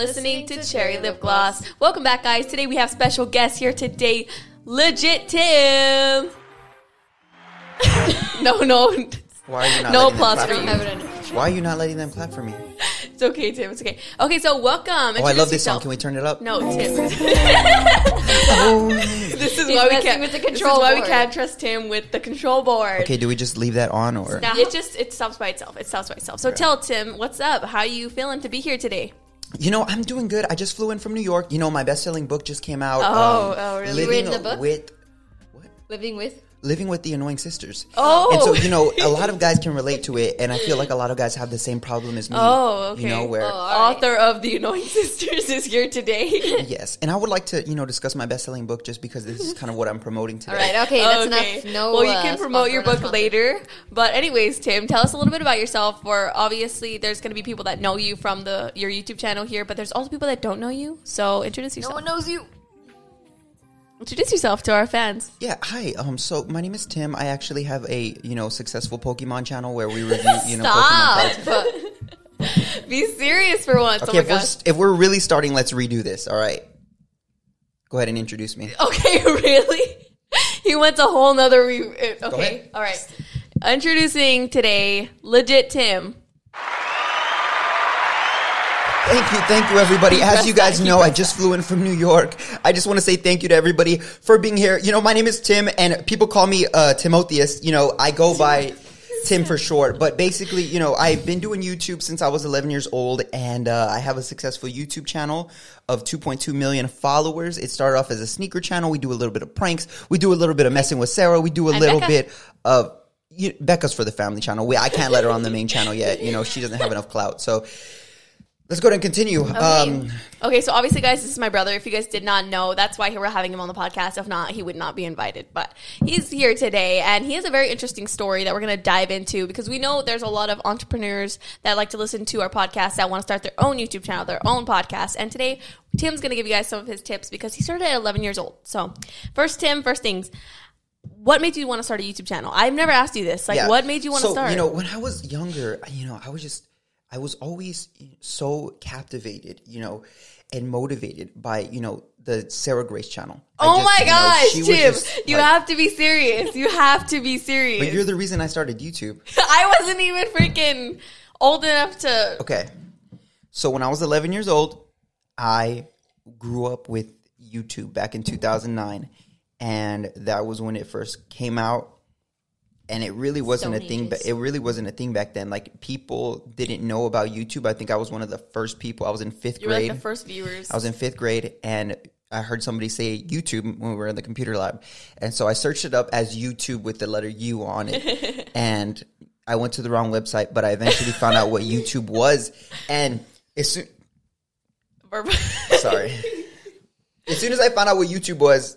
listening to Cherry Lip Gloss. Welcome back, guys. Today we have special guests here today. Legit Tim. no, no. Why are you not No letting them applause clap for for you. me? Why are you not letting them clap for me? It's okay, Tim. It's okay. Okay, so welcome. Oh, I Introduce love this song. yourself. Can we turn it up? No, Tim. Oh. this is He's why we messing can't. with the this is control why we board. can't trust Tim with the control board. Okay, do we just leave that on or? Now, it just it stops by itself. It stops by itself. So tell Tim, what's up? How you feeling to be here today? You know, I'm doing good. I just flew in from New York. You know, my best-selling book just came out. Oh, um, oh, really? You Living read the book? with Living with? Living with the Annoying Sisters. Oh. And so, you know, a lot of guys can relate to it, and I feel like a lot of guys have the same problem as me. Oh, okay. You know, where Oh, all right. Author of the Annoying Sisters is here today. yes, and I would like to, you know, discuss my best-selling book just because this is kind of what I'm promoting today. All right, okay, that's Okay. enough. No. well, you uh, can promote your book later. But anyways, Tim, tell us a little bit about yourself. For obviously, there's going to be people that know you from the your YouTube channel here, but there's also people that don't know you. So introduce yourself. No one knows you. Introduce yourself to our fans. Yeah, hi. Um, so my name is Tim. I actually have a you know successful Pokemon channel where we review you know Pokemon cards. Stop. Be serious for once. Okay, oh my if we're, gosh. if we're really starting, let's redo this. All right. Go ahead and introduce me. Okay, really? he went a whole nother. Re- okay, ahead. all right. Introducing today, legit Tim. Thank you, thank you, everybody. As you guys know, I just flew in from New York. I just want to say thank you to everybody for being here. You know, my name is Tim, and people call me uh, Timotheus. You know, I go by Tim for short. But basically, you know, I've been doing YouTube since I was 11 years old, and uh, I have a successful YouTube channel of 2.2 million followers. It started off as a sneaker channel. We do a little bit of pranks. We do a little bit of messing with Sarah. We do a little Becca. bit of you, Becca's for the family channel. We, I can't let her on the main channel yet. You know, she doesn't have enough clout. So let's go ahead and continue. Um, Okay, so obviously, guys, this is my brother. If you guys did not know, that's why we're having him on the podcast. If not, he would not be invited. But he's here today, and he has a very interesting story that we're going to dive into because we know there's a lot of entrepreneurs that like to listen to our podcast that want to start their own YouTube channel, their own podcast. And today, Tim's going to give you guys some of his tips because he started at 11 years old. So, first, Tim, first things. What made you want to start a YouTube channel? I've never asked you this. Like, Yeah. what made you want to start? You know, when I was younger, you know, I was just, I was always eh, so captivated, you know, and motivated by, you know, the Sarah Grace channel. Oh just, my you know, gosh, Tim! just, you like- have to be serious. You have to be serious. But you're the reason I started YouTube. I wasn't even freaking old enough to. Okay. So when I was 11 years old, I grew up with YouTube back in 2009. And that was when it first came out. And it really wasn't a thing, but Ages. it really wasn't a thing back then. Like people didn't know about YouTube. I think I was one of the first people. I was in fifth You were grade. like the first viewers. I was in fifth grade and I heard somebody say YouTube when we were in the computer lab. And so I searched it up as YouTube with the letter U on it. and I went to the wrong website, but I eventually found out what YouTube was. And as soon, sorry. As soon as I found out what YouTube was,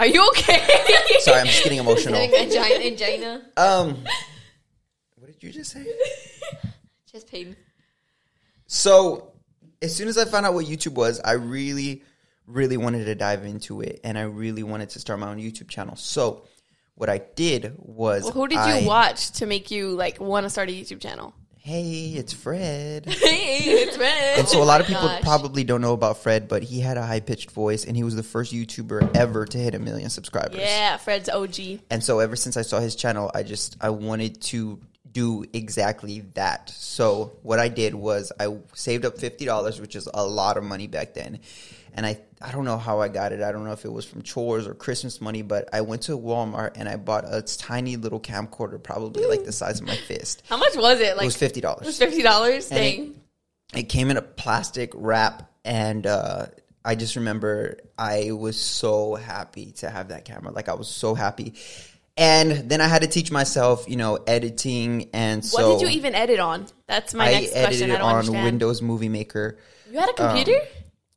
Are you okay? sorry, I'm just getting emotional. Having angina, angina. Um, what did you just say? Chest pain. So, as soon as I found out what YouTube was, I really, really wanted to dive into it, and I really wanted to start my own YouTube channel. So, what I did was, Well, who did you watch to make you like want to start a YouTube channel? Hey, it's Fred. Hey, it's Fred. And so, a lot of oh people gosh. probably don't know about Fred, but he had a high pitched voice, and he was the first YouTuber ever to hit a million subscribers. Yeah, Fred's OG. And so ever since I saw his channel, I just I wanted to do exactly that. So what I did was I saved up fifty dollars, which is a lot of money back then. And I I don't know how I got it. I don't know if it was from chores or Christmas money, but I went to Walmart and I bought a tiny little camcorder, probably like the size of my fist. How much was it? Like it was fifty dollars. it was fifty dollars. And it- It came in a plastic wrap, and uh, I just remember I was so happy to have that camera. Like I was so happy. And then I had to teach myself, you know, editing, and so. What did you even edit on? That's my I next question. I don't on understand. Windows Movie Maker. You had a computer?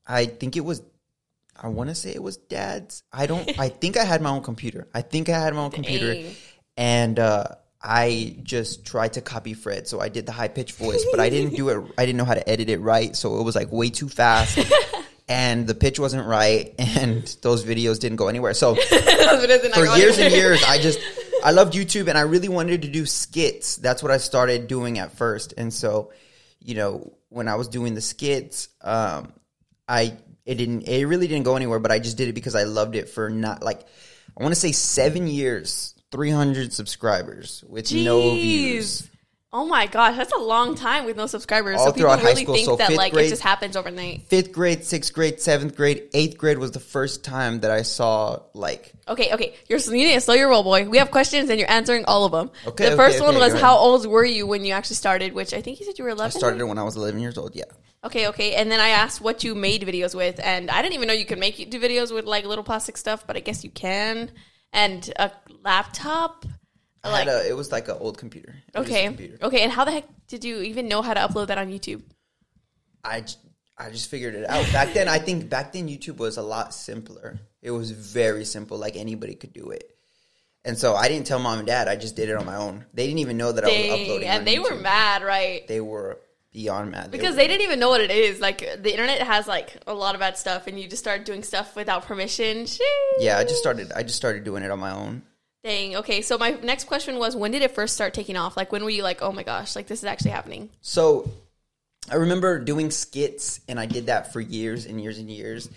I think it was. I want to say it was dad's. I don't. I think I had my own computer. I think I had my own computer, Dang. and uh, I just tried to copy Fred. So I did the high pitched voice, but I didn't do it. I didn't know how to edit it right, so it was like way too fast, and the pitch wasn't right, and those videos didn't go anywhere. So for years and years, I just I loved YouTube and I really wanted to do skits. That's what I started doing at first. And so, you know, when I was doing the skits, um, I it didn't it really didn't go anywhere, but I just did it because I loved it for not like I want to say seven years, three hundred subscribers with no views. Oh my gosh, that's a long time with no subscribers. All so people really school. think So that like grade- it just happens overnight. Fifth grade, sixth grade, seventh grade, eighth grade was the first time that I saw like Okay, okay. You're you need to slow your roll, boy. We have questions and you're answering all of them. Okay, The first okay, one was how old were you when you actually started? Which I think you said you were 11. I started when I was eleven years old. Yeah. Okay, okay. And then I asked what you made videos with, and I didn't even know you could make do videos with like little plastic stuff, but I guess you can. And a laptop. I Like had a, it was like an old computer. It okay, computer. okay. And how the heck did you even know how to upload that on YouTube? I, I just figured it out. Back then, I think back then YouTube was a lot simpler. It was very simple, like anybody could do it. And so I didn't tell mom and dad. I just did it on my own. They didn't even know that I was uploading. and they were mad, right? They were beyond mad They Because were- they didn't even know what it is. Like the internet has like a lot of bad stuff, and you just start doing stuff without permission. Sheesh. yeah, I just started. I just started doing it on my own. Dang. Okay. So my next question was, when did it first start taking off? Like, when were you like, oh my gosh, like this is actually happening? So I remember doing skits, and I did that for years and years and years.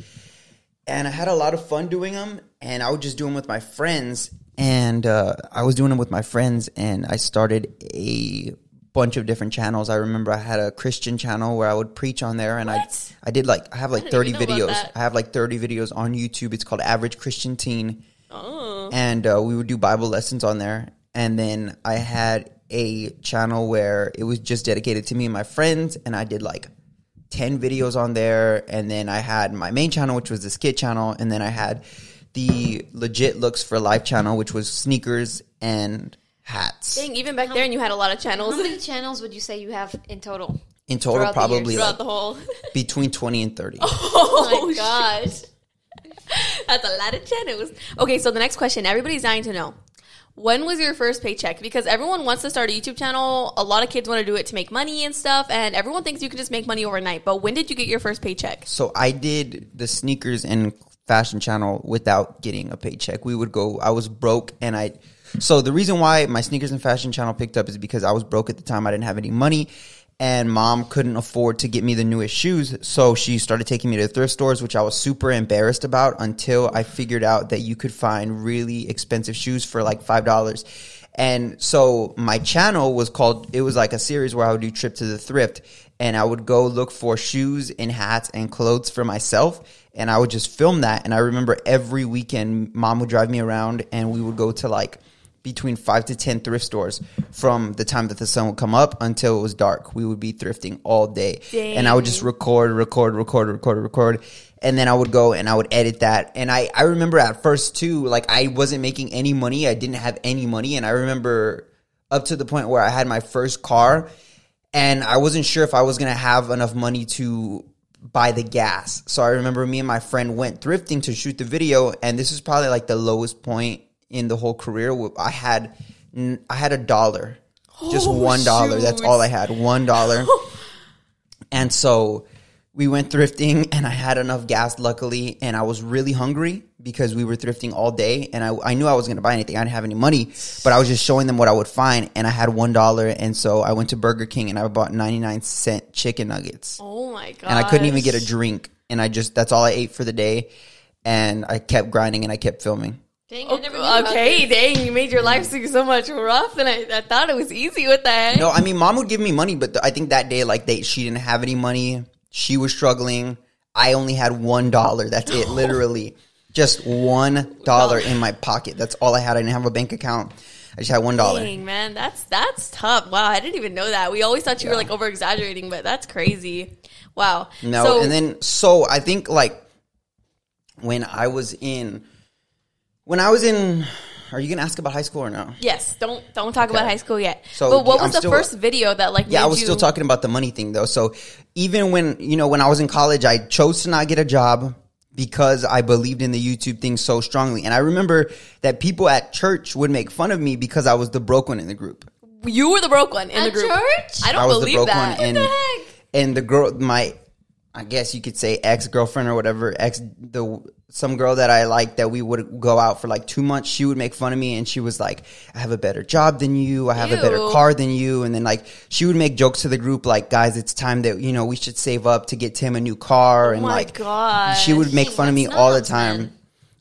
And I had a lot of fun doing them, and I would just do them with my friends. And uh, I was doing them with my friends, and I started a bunch of different channels. I remember I had a Christian channel where I would preach on there, and What? I I did like I have like didn't thirty even know about videos. I have like thirty videos on YouTube. It's called Average Christian Teen Oh. and uh, we would do Bible lessons on there. And then I had a channel where it was just dedicated to me and my friends, and I did like ten videos on there. And then I had my main channel, which was the skit channel, and then I had the legit looks for life channel, which was sneakers and hats. Dang. Even back there, and you had a lot of channels How many channels would you say you have in total? In total, throughout the years, probably throughout like the whole. between twenty and thirty. Oh, oh my gosh. That's a lot of channels. Okay, so the next question everybody's dying to know. When was your first paycheck? Because everyone wants to start a YouTube channel. A lot of kids want to do it to make money and stuff, and everyone thinks you can just make money overnight. But when did you get your first paycheck? So I did the sneakers and fashion channel without getting a paycheck. We would go. I was broke, and I. So the reason why my sneakers and fashion channel picked up is because I was broke at the time. I didn't have any money, and mom couldn't afford to get me the newest shoes. So she started taking me to thrift stores, which I was super embarrassed about until I figured out that you could find really expensive shoes for like five dollars. And so my channel was called, it was like a series where I would do trip to the thrift and I would go look for shoes and hats and clothes for myself. And I would just film that. And I remember every weekend, mom would drive me around and we would go to like between five to 10 thrift stores from the time that the sun would come up until it was dark. We would be thrifting all day. And I would just record, record, record, record, record. And then I would go and I would edit that. And I, I remember at first too, like I wasn't making any money. I didn't have any money. And I remember up to the point where I had my first car and I wasn't sure if I was going to have enough money to buy the gas. So I remember me and my friend went thrifting to shoot the video. And this is probably like the lowest point in the whole career. I had, I had a dollar, just Oh, one dollar. That's all I had, one dollar. And so we went thrifting and I had enough gas luckily and I was really hungry because we were thrifting all day and I, I knew I was going to buy anything. I didn't have any money, but I was just showing them what I would find and I had one dollar and so I went to Burger King and I bought 99 cent chicken nuggets Oh my god. and I couldn't even get a drink and I just, that's all I ate for the day and I kept grinding and I kept filming. Dang, oh, I never knew about Okay, dang, you made your life mm. seem so much rough than I, I thought it was easy with that. No, I mean, mom would give me money, but th- I think that day, like, they she didn't have any money. She was struggling. I only had one dollar. That's it, literally, just one dollar in my pocket. That's all I had. I didn't have a bank account. I just had one dollar. Dang, man, that's that's tough. Wow, I didn't even know that. We always thought you were like over exaggerating, but that's crazy. Wow. No, So- and then so I think like when I was in, when I was in, are you gonna ask about high school or no? yes, don't don't talk about high school yet. So, but what I'm was the still- first video that like? Yeah, I was you- still talking about the money thing though. So even when you know when I was in college, I chose to not get a job because I believed in the YouTube thing so strongly. And I remember that people at church would make fun of me because I was the broke one in the group. You were the broke one in the group. church? I don't I was the believe broke that. one, and the heck? and the girl, my I guess you could say ex girlfriend or whatever, ex the some girl that I liked that we would go out for like two months. She would make fun of me and she was like, "I have a better job than you. I have a better car than you." And then like she would make jokes to the group like, "Guys, it's time that you know we should save up to get Tim a new car." and Oh my like gosh. she would make fun of me all the time.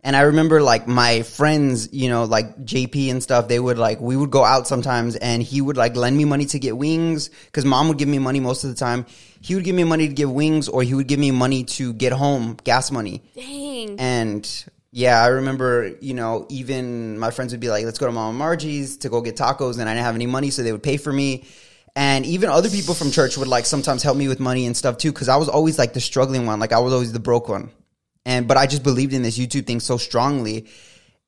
And I remember like my friends, you know, like JP and stuff, they would like, we would go out sometimes and he would like lend me money to get wings because mom would give me money most of the time. He would give me money to get wings or he would give me money to get home, gas money. Dang. And yeah, I remember, you know, even my friends would be like, let's go to Mama Margie's to go get tacos. And I didn't have any money, so they would pay for me. And even other people from church would like sometimes help me with money and stuff too, because I was always like the struggling one. Like I was always the broke one. And, but I just believed in this YouTube thing so strongly.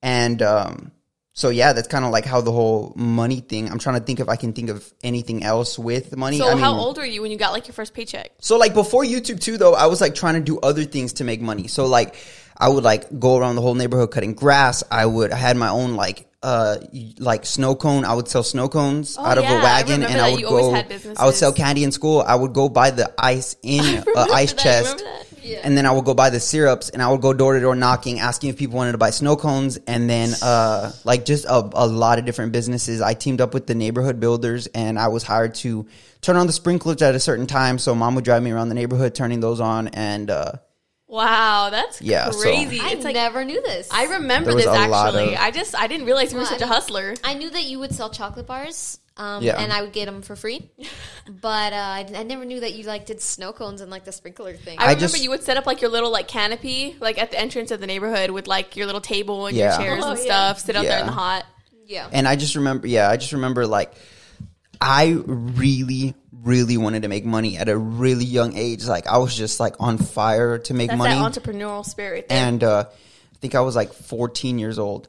And, um, so yeah, that's kind of like how the whole money thing. I'm trying to think if I can think of anything else with money. so I mean, how old were you when you got like your first paycheck? so like before YouTube too though, I was like trying to do other things to make money. So like I would like go around the whole neighborhood cutting grass. I would I had my own like uh like snow cone. I would sell snow cones Oh, out of yeah, I a wagon remember and. I would go I would sell candy in school. I would go buy the ice in uh, ice that, chest. Remember? And then I would go buy the syrups and I would go door to door knocking, asking if people wanted to buy snow cones. And then, uh, like just a, a lot of different businesses. I teamed up with the neighborhood builders and I was hired to turn on the sprinklers at a certain time. So mom would drive me around the neighborhood, turning those on. And, uh, Wow, that's Yeah, so- crazy. I like never knew this. I remember this actually. of- I just I didn't realize you were such I a mean- hustler. I knew that you would sell chocolate bars, um, Yeah. and I would get them for free. but uh, I, I never knew that you like did snow cones and like the sprinkler thing. I, I remember just- you would set up like your little like canopy like at the entrance of the neighborhood with like your little table and Yeah. your chairs Oh, and yeah. stuff. Sit out there in the hot. yeah, And I just remember, yeah, I just remember like I really, really wanted to make money at a really young age. Like I was just like on fire to make That's money. that entrepreneurial spirit. There. and uh, I think I was like 14 years old.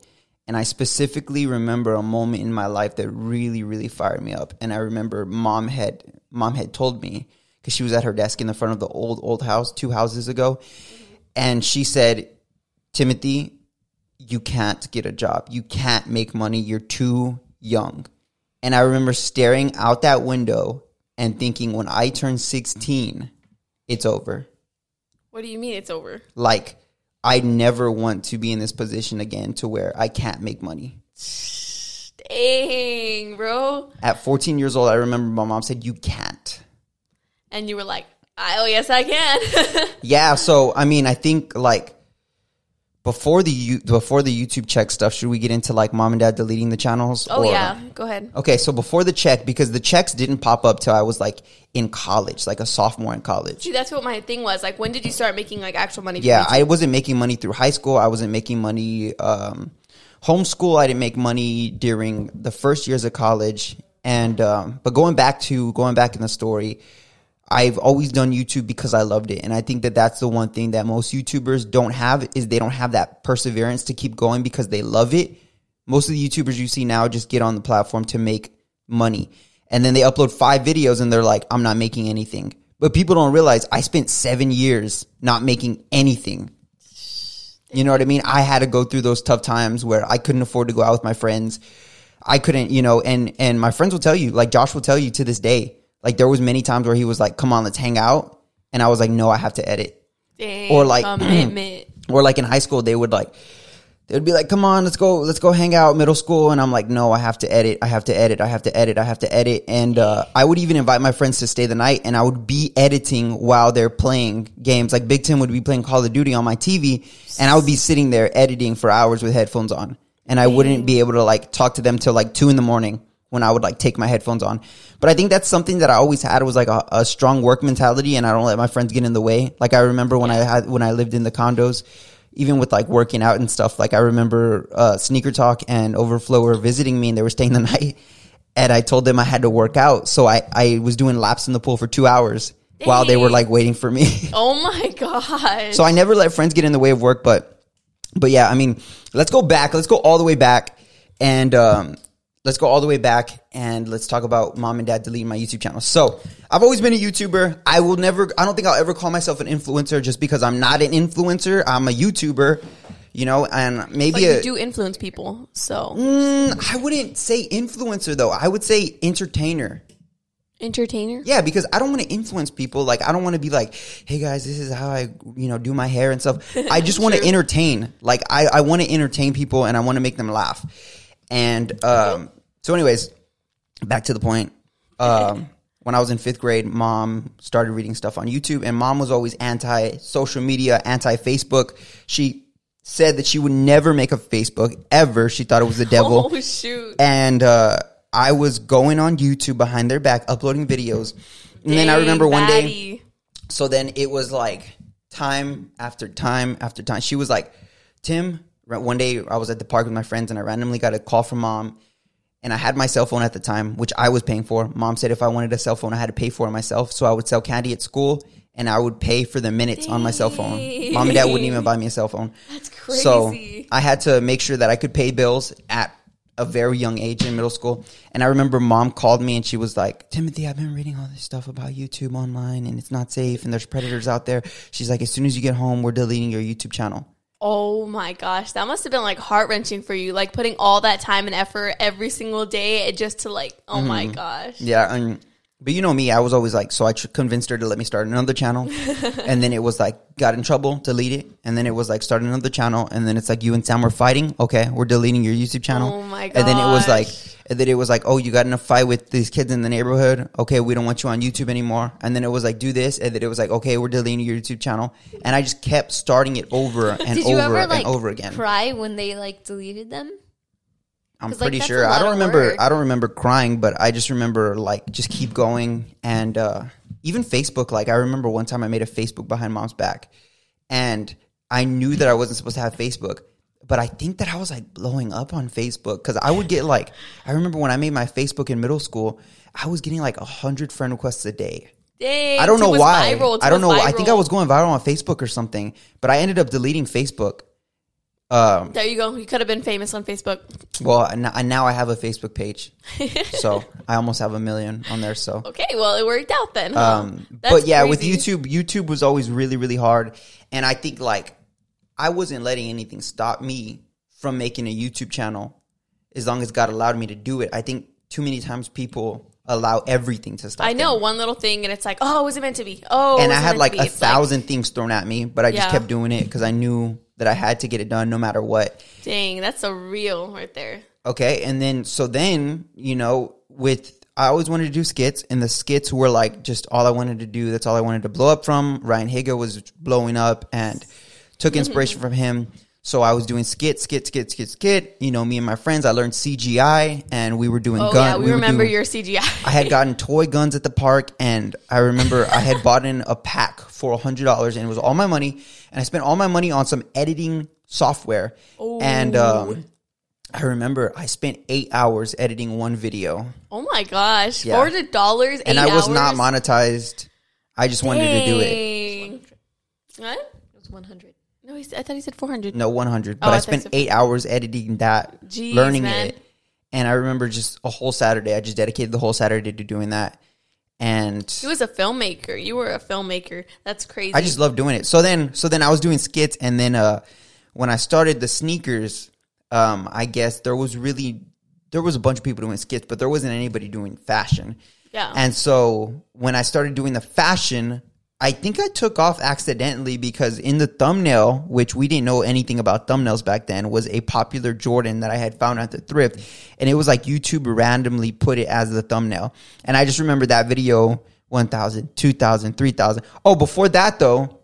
And I specifically remember a moment in my life that really, really fired me up. And I remember mom had mom had told me because she was at her desk in the front of the old old house two houses ago, and she said, "Timothy, you can't get a job. You can't make money. You're too young." And I remember staring out that window and thinking, when I turn 16, it's over what do you mean it's over? like I never want to be in this position again to where I can't make money. Dang, bro. At 14 years old, I remember my mom said, "You can't." And you were like, oh yes, I can. Yeah, so I mean, I think like before the you- before the YouTube check stuff, should we get into like mom and dad deleting the channels? oh or- yeah, go ahead. Okay, so before the check, because the checks didn't pop up till I was like in college, like a sophomore in college. See, that's what my thing was. Like, when did you start making like actual money? Yeah, YouTube? I wasn't making money through high school. I wasn't making money um, homeschool. I didn't make money during the first years of college. And um, but going back to going back in the story, I've always done YouTube because I loved it, and I think that that's the one thing that most YouTubers don't have is they don't have that perseverance to keep going because they love it. Most of the YouTubers you see now just get on the platform to make money, and then they upload five videos and they're like, "I'm not making anything." But people don't realize I spent seven years not making anything. You know what I mean? I had to go through those tough times where I couldn't afford to go out with my friends. I couldn't, you know, and and my friends will tell you, like Josh will tell you to this day, like there was many times where he was like, "Come on, let's hang out," and I was like, "No, I have to edit." Dang, or like-. Or like in high school, they would like they would be like, "Come on, let's go, let's go hang out." Middle school, and I'm like, "No, I have to edit. I have to edit. I have to edit. I have to edit." And uh, I would even invite my friends to stay the night, and I would be editing while they're playing games. Like Big Tim would be playing Call of Duty on my TV, and I would be sitting there editing for hours with headphones on, and I wouldn't be able to like talk to them till like two in the morning when I would like take my headphones on. But I think that's something that I always had was like a, a strong work mentality, and I don't let my friends get in the way. Like I remember when I had when I lived in the condos, even with like working out and stuff. Like I remember uh, Sneaker Talk and Overflow were visiting me, and they were staying the night, and I told them I had to work out, so I I was doing laps in the pool for two hours while they were like waiting for me. Oh my god. So I never let friends get in the way of work, but but yeah, I mean, let's go back. Let's go all the way back, and um, let's go all the way back, and let's talk about mom and dad deleting my YouTube channel. So I've always been a YouTuber. I will never. I don't think I'll ever call myself an influencer just because I'm not an influencer. I'm a YouTuber. You know, and maybe but a, you do influence people, so Mm, I wouldn't say influencer though. I would say entertainer. Entertainer. Yeah, because I don't want to influence people. Like I don't want to be like, "Hey guys, this is how I, you know, do my hair and stuff." I just want to entertain. Like I, I want to entertain people and I want to make them laugh. And um, so, anyways, back to the point. Um, when I was in fifth grade, mom started reading stuff on YouTube, and mom was always anti social media, anti Facebook. She said that she would never make a Facebook ever. She thought it was the devil Oh shoot. and uh, I was going on YouTube behind their back, uploading videos. And then I remember one day, so then it was like time after time after time. She was like, Tim, one day I was at the park with my friends and I randomly got a call from mom. And I had my cell phone at the time, which I was paying for. Mom said if I wanted a cell phone, I had to pay for it myself. So I would sell candy at school and I would pay for the minutes on my cell phone. Mom and dad wouldn't even buy me a cell phone. That's crazy. So I had to make sure that I could pay bills at a very young age in middle school. And I remember mom called me and she was like, Timothy, I've been reading all this stuff about YouTube online and it's not safe and there's predators out there. She's like, as soon as you get home, we're deleting your YouTube channel. Oh my gosh, that must have been like heart wrenching for you, like putting all that time and effort every single day and just to like. Oh my Mm-hmm. gosh. Yeah. And, but you know me, I was always like, so I tr- convinced her to let me start another channel. and then it was like, got in trouble, delete it. And then it was like, start another channel. And then it's like, you and Sam were fighting. Okay, we're deleting your YouTube channel. Oh my And then it was like, gosh. And then it was like, oh, you got in a fight with these kids in the neighborhood. Okay, we don't want you on YouTube anymore. And then it was like, do this. And then it was like, okay, we're deleting your YouTube channel. And I just kept starting it over and over ever and like over again. cry when they like deleted them? I'm pretty that's sure. I don't remember. work. I don't remember crying, but I just remember like just keep going and uh, even Facebook. Like I remember one time I made a Facebook behind mom's back, and I knew that I wasn't supposed to have Facebook, but I think that I was like blowing up on Facebook because I would get like I remember when I made my Facebook in middle school, I was getting like a hundred friend requests a day. Dang, I don't know why. viral, I don't know. was I think I was going viral on Facebook or something, but I ended up deleting Facebook. Um, There you go. You could have been famous on Facebook. well, and and now I have a Facebook page, so I almost have a million on there. So, Okay, well it worked out then. huh? um, but yeah, with. YouTube, YouTube was always really, really hard, and I think like I wasn't letting anything stop me from making a YouTube channel, as long as God allowed me to do it. I think too many times people allow everything to stop. I know them. one little thing, and it's like, oh, was it meant to be? Oh, and I had like a It's like, thousand things thrown at me, but I just Yeah. kept doing it because I knew that I had to get it done no matter what. dang, that's a real right there. Okay, and then so then you know with I always wanted to do skits, and the skits were like just all I wanted to do. That's all I wanted to blow up from. Ryan Higa was blowing up, and took inspiration from him. So I was doing skit, skit, skit, skit, skit. You know, me and my friends. I learned CGI, and we were doing Oh gun. yeah, we, were remember doing- your CGI. I had gotten toy guns at the park, and I remember I had bought in a pack for hundred dollars, and it was all my money. And I spent all my money on some editing software. And um, I remember I spent eight hours editing one video, oh my gosh, Yeah. four hundred dollars, and I was not monetized. I just wanted to do it. What? It was 100. No, he, said- I thought he said four hundred. No, one hundred. Oh, But I I spent so. eight hours editing that, Jeez, learning man. it. And I remember just a whole Saturday. I just dedicated the whole Saturday to doing that. And He was a filmmaker. You were a filmmaker. That's crazy. I just love doing it. So then, so then I was doing skits, and then uh, when I started the sneakers, um, I guess there was really there was a bunch of people doing skits, but there wasn't anybody doing fashion. Yeah. And so when I started doing the fashion, I think I took off accidentally because in the thumbnail, which we didn't know anything about thumbnails back then, was a popular Jordan that I had found at the thrift. And it was like YouTube randomly put it as the thumbnail. And I just remember that video 1,000, 2,000, 3,000. Oh, before that though,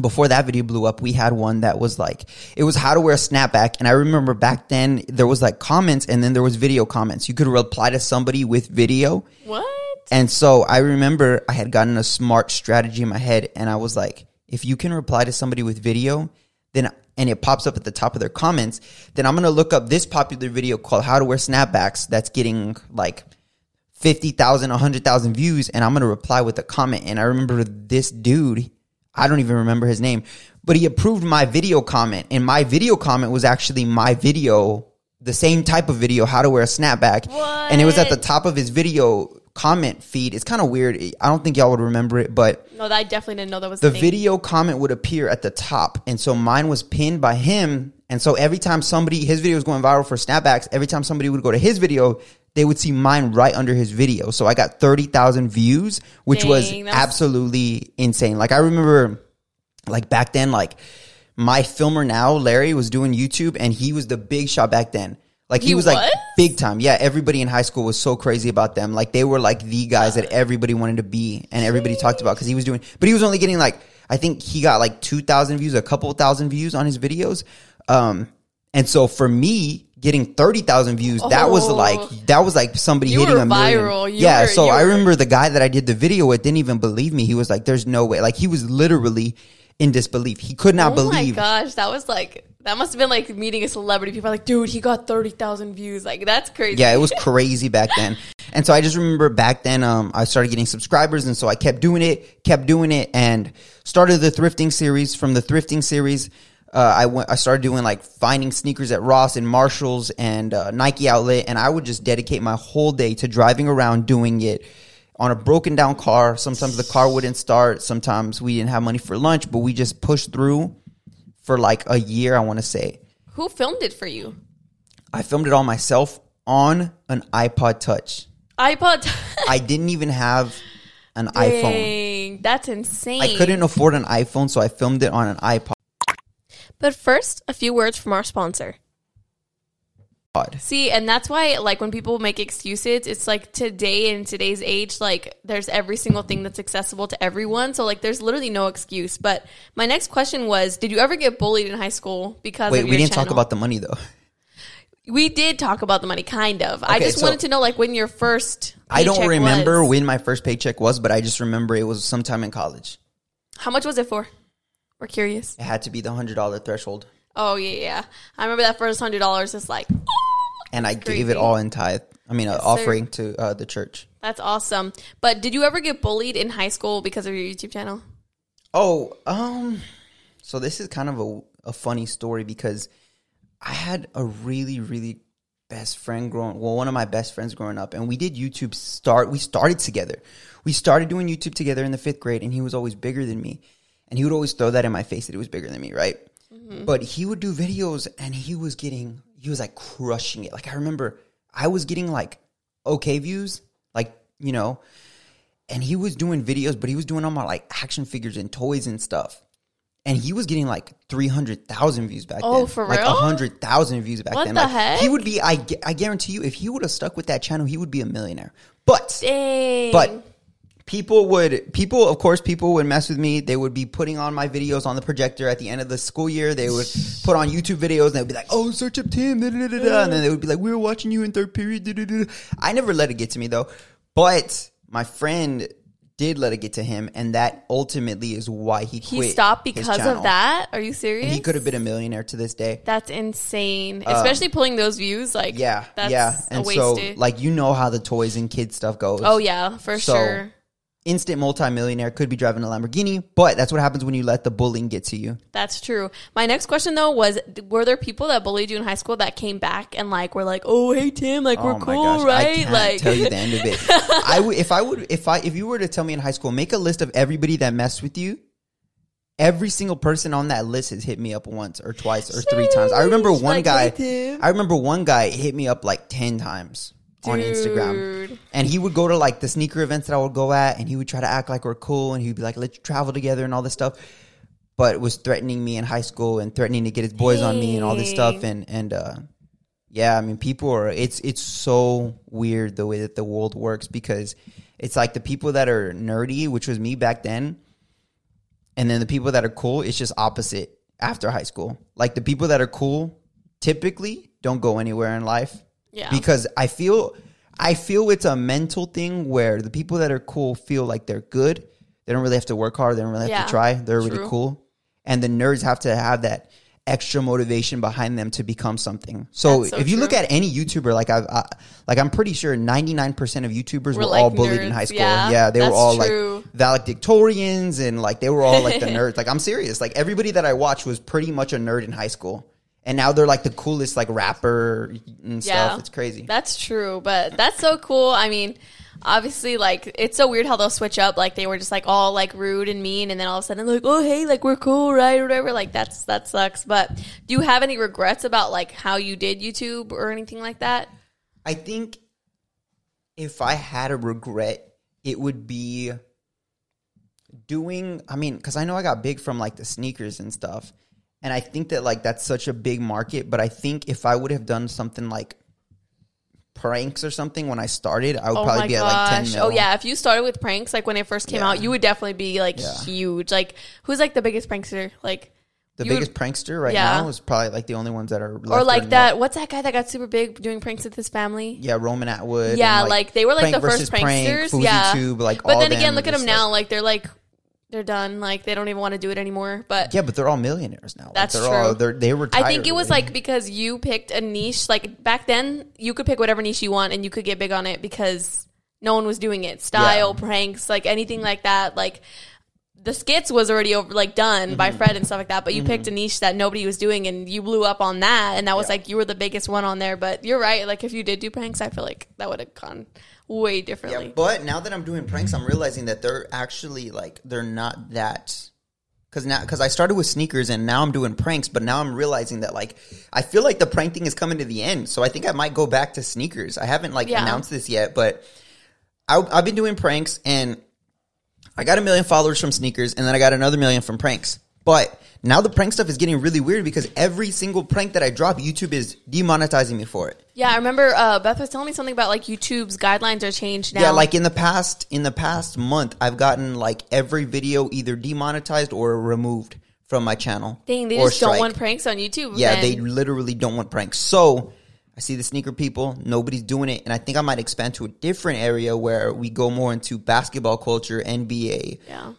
before that video blew up, we had one that was like, it was how to wear a snapback. And I remember back then there was like comments and then there was video comments. You could reply to somebody with video. what? And so I remember I had gotten a smart strategy in my head and I was like, if you can reply to somebody with video, then and it pops up at the top of their comments, then I'm gonna look up this popular video called How to Wear Snapbacks that's getting like 50,000, 100,000 views, and I'm gonna reply with a comment. And I remember this dude, I don't even remember his name, but he approved my video comment, and my video comment was actually my video, the same type of video, How to Wear a Snapback. And it was at the top of his video comment feed. It's kind of weird. I don't think y'all would remember it, but No, I definitely didn't know that was the video comment would appear at the top. And so mine was pinned by him. And so every time somebody, his video was going viral for snapbacks, every time somebody would go to his video, they would see mine right under his video. So I got 30,000 views, which was Dang, that's- absolutely insane. Like I remember like back then, like my filmer now, Larry was doing YouTube and he was the big shot back then. Like he, He was like big time. Yeah, everybody in high school was so crazy about them. Like they were like the guys that everybody wanted to be and everybody talked about because he was doing. But he was only getting like I think he got like two thousand views, a couple thousand views on his videos. Um, and so for me getting thirty thousand views, that was Oh. like that was like somebody You hitting a million. viral. You yeah, were- so I were- remember the guy that I did the video with didn't even believe me. He was like, "There's no way." Like he was literally in disbelief. He could not believe. Oh my gosh, that was like that must have been like meeting a celebrity. People are like, dude, he got thirty thousand views. Like that's crazy. Yeah, it was crazy back then. And so I just remember back then, um, I started getting subscribers, and so I kept doing it, kept doing it, and started the thrifting series. From the thrifting series, uh, I went, I started doing like finding sneakers at Ross and Marshalls and uh, Nike outlet, and I would just dedicate my whole day to driving around doing it on a broken down car. Sometimes the car wouldn't start. Sometimes we didn't have money for lunch, but we just pushed through for like a year. I want to say. Who filmed it for you? I filmed it all myself on an iPod Touch. iPod. I didn't even have an iPhone. That's insane. I couldn't afford an iPhone, so I filmed it on an iPod. But first, a few words from our sponsor. See, and that's why, like, when people make excuses, it's like today in today's age, like, there's every single thing that's accessible to everyone. So, like, there's literally no excuse. But my next question was Did you ever get bullied in high school because Wait, we didn't talk about the money though. We did talk about the money, kind of. I just so- wanted to know, like, when your first. I don't remember was. when my first paycheck was, but I just remember it was sometime in college. How much was it for? We're curious. It had to be the hundred dollar threshold, Oh, yeah, yeah. I remember that first $100 is like, and I gave it all in tithe. I mean, Yes, sir. offering to uh, the church. that's awesome. But did you ever get bullied in high school because of your YouTube channel? Oh, um, so this is kind of a, a funny story because I had a really, really best friend growing well, one of my best friends growing up, and we did YouTube start we started together. We started doing YouTube together in the fifth grade, and he was always bigger than me. And he would always throw that in my face that he was bigger than me, right? Mm-hmm. But he would do videos and he was getting he was like crushing it. Like I remember I was getting like okay views, like, you know, and he was doing videos, but he was doing all my like action figures and toys and stuff. And he was getting like three hundred thousand views back Oh, then. for like real? hundred thousand views back What then. the like, heck? He would be. I, I guarantee you, if he would have stuck with that channel, he would be a millionaire. But Dang. but people would people of course people would mess with me they would be putting on my videos on the projector at the end of the school year they would put on youtube videos and they'd be like oh search up tim da, da, da, da, and then they would be like we were watching you in third period da, da, da, da." i never let it get to me though but my friend did let it get to him and that ultimately is why he quit he stopped because of that? Are you serious? and he could have been a millionaire to this day That's insane. Um, Especially pulling those views. Like, yeah that's yeah a and so like you know how the toys and kids stuff goes oh, yeah, for So, sure. Instant multimillionaire could be driving a Lamborghini, but that's what happens when you let the bullying get to you. That's true. My next question though was: Were there people that bullied you in high school that came back and like were like, "Oh, hey Tim, like we're oh my cool, gosh, I right?" like, tell you the end of it. I would if I would if I if you were to tell me in high school, make a list of everybody that messed with you. Every single person on that list has hit me up once or twice or three times. I remember one like, guy. I remember one guy hit me up like ten times on Instagram. And he would go to like the sneaker events that I would go at, and he would try to act like we're cool, and he'd be like, "Let's travel together" and all this stuff. But was threatening me in high school and threatening to get his boys on me and all this stuff. And and uh, yeah, I mean, people are. It's it's so weird the way that the world works because it's like the people that are nerdy, which was me back then, and then the people that are cool. It's just opposite after high school. Like the people that are cool typically don't go anywhere in life Yeah. because I feel I feel it's a mental thing where the people that are cool feel like they're good. They don't really have to work hard. They don't really have Yeah, to try. They're really cool. And the nerds have to have that extra motivation behind them to become something. So, so if you look at any YouTuber, like I've, I, like I'm pretty sure 99% of YouTubers Were were, like all bullied in high school. yeah, Yeah, they were all true. like valedictorians and like they were all like the nerds. Like I'm serious. Like everybody that I watched was pretty much a nerd in high school. And now they're like the coolest like rapper and stuff. Yeah. It's crazy. That's true, but that's so cool. I mean, obviously, like it's so weird how they'll switch up. Like they were just like all like rude and mean, and then all of a sudden, like, oh hey, like we're cool, right, or whatever. Like that's that sucks. But do you have any regrets about like how you did YouTube or anything like that? I think if I had a regret, it would be doing. I mean, because I know I got big from like the sneakers and stuff, and I think that like that's such a big market. But I think if I would have done something like pranks or something when I started, I would Oh probably be at like ten oh, mil. Oh yeah, if you started with pranks like when it first came Yeah. out, you would definitely be like Yeah. huge. Like who's like the biggest prankster? Like The you would- biggest prankster right Yeah. now is probably like the only ones that are or like that what's that guy that got super big doing pranks with his family? Yeah, Roman Atwood. Yeah, and, like, they were like the first versus Prank, pranksters. Yeah. Tube, like but then again, look at them now. Like they're like they're done. Like they don't even want to do it anymore. But Yeah, but they're all millionaires now. Like, That's they're All, true. they're, they retired. I think it was like because you picked a niche. Like back then, you could pick whatever niche you want, and you could get big on it because no one was doing it. Style, pranks, like anything like that. Like the skits was already over, like done Mm-hmm. by Fred and stuff like that. But you picked a niche that nobody was doing, and you blew up on that. And that was Yeah. like you were the biggest one on there. But you're right. Like if you did do pranks, I feel like that would have gone way differently. Yeah, but now that I'm doing pranks, I'm realizing that they're actually like they're not that. Cause now, cause I started with sneakers and now I'm doing pranks, but now I'm realizing that like I feel like the prank thing is coming to the end, so I think I might go back to sneakers. I haven't like Yeah. announced this yet, but I, I've been doing pranks and I got a million followers from sneakers, and then I got another million from pranks. But now the prank stuff is getting really weird because every single prank that I drop, YouTube is demonetizing me for it. Yeah, I remember uh, Beth was telling me something about like YouTube's guidelines are changed now. Yeah, like in the past in the past month, I've gotten like every video either demonetized or removed from my channel. Dang, they just don't want pranks on YouTube. Yeah, they literally don't want pranks. So I see the sneaker people, nobody's doing it, and I think I might expand to a different area where we go more into basketball culture, NBA, yeah.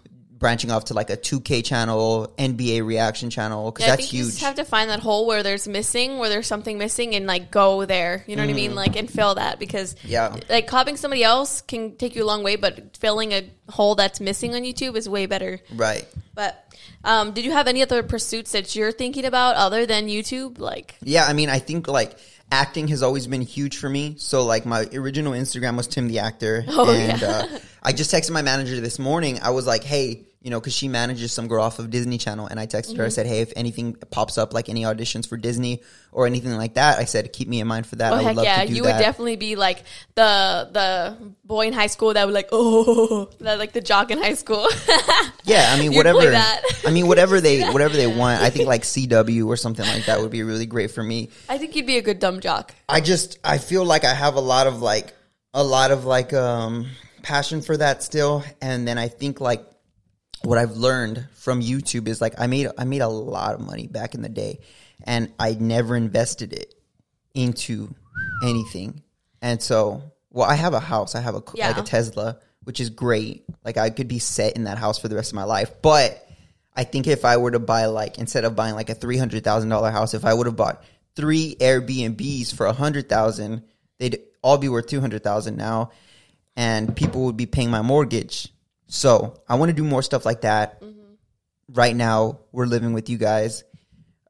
Branching off to like a 2K channel, NBA reaction channel, because Yeah, I that's think you huge. just have to find that hole where there's missing, where there's something missing, and like go there. You know what I mean? Like and fill that because. Yeah. like copying somebody else can take you a long way, but filling a hole that's missing on YouTube is way better. right. But um, did you have any other pursuits that you're thinking about other than YouTube? Like Yeah, I mean, I think like acting has always been huge for me. So like my original Instagram was Tim the actor, Oh, and yeah. uh, I just texted my manager this morning. I was like, hey. You know, because she manages some girl off of Disney Channel, and I texted Mm-hmm. her. I said, "Hey, if anything pops up, like any auditions for Disney or anything like that, I said keep me in mind for that. oh I would love yeah, to do you that." would definitely be like the the boy in high school that would like oh that like the jock in high school. Yeah, I mean whatever. that. I mean whatever they whatever they want. I think like CW or something like that would be really great for me. I think you'd be a good dumb jock. I just I feel like I have a lot of like a lot of like um passion for that still and then I think like what I've learned from YouTube is like I made I made a lot of money back in the day and I never invested it into anything. And so well I have a house, I have a like a Tesla, which is great. Like I could be set in that house for the rest of my life. But I think if I were to buy like instead of buying like a three hundred thousand dollar house, if I would have bought three Airbnbs for a hundred thousand, they'd all be worth two hundred thousand now, and people would be paying my mortgage. So I want to do more stuff like that. Right now, we're living with you guys,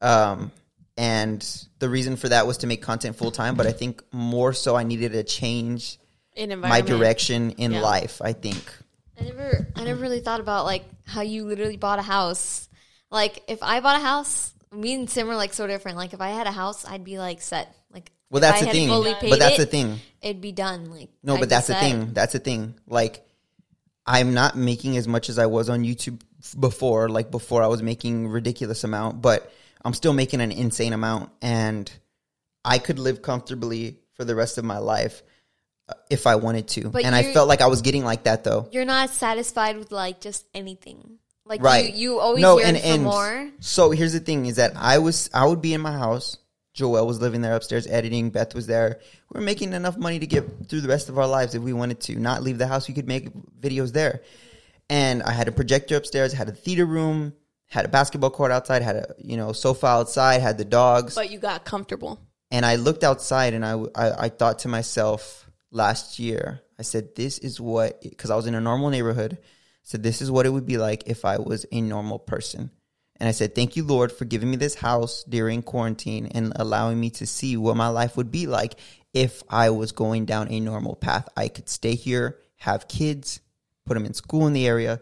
um, and the reason for that was to make content full time. But I think more so, I needed a change In my direction in Yeah. life. I think. I never, I never really thought about like how you literally bought a house. Like if I bought a house, me and Sim are like so different. Like if I had a house, I'd be like set. Like Well, that's the thing. But that's it, the thing. It'd be done. Like No, I'd but that's the thing. That's the thing. Like, I'm not making as much as I was on YouTube before. Like before, I was making ridiculous amount, but I'm still making an insane amount, and I could live comfortably for the rest of my life uh, if I wanted to. But and I felt like I was getting like that though. You're not satisfied with like just anything. Like Right. you, you always no, yearn and for and more. so here's the thing: is that I was I would be in my house. Joelle was living there upstairs editing. Beth was there. We were making enough money to get through the rest of our lives if we wanted to. Not leave the house. We could make videos there. And I had a projector upstairs. Had a theater room. Had a basketball court outside. Had a you know sofa outside. Had the dogs. but you got comfortable. And I looked outside and I, I, I thought to myself last year, I said, this is what, because I was in a normal neighborhood, said, this is what it would be like if I was a normal person. And I said, thank you, Lord, for giving me this house during quarantine and allowing me to see what my life would be like if I was going down a normal path. I could stay here, have kids, put them in school in the area.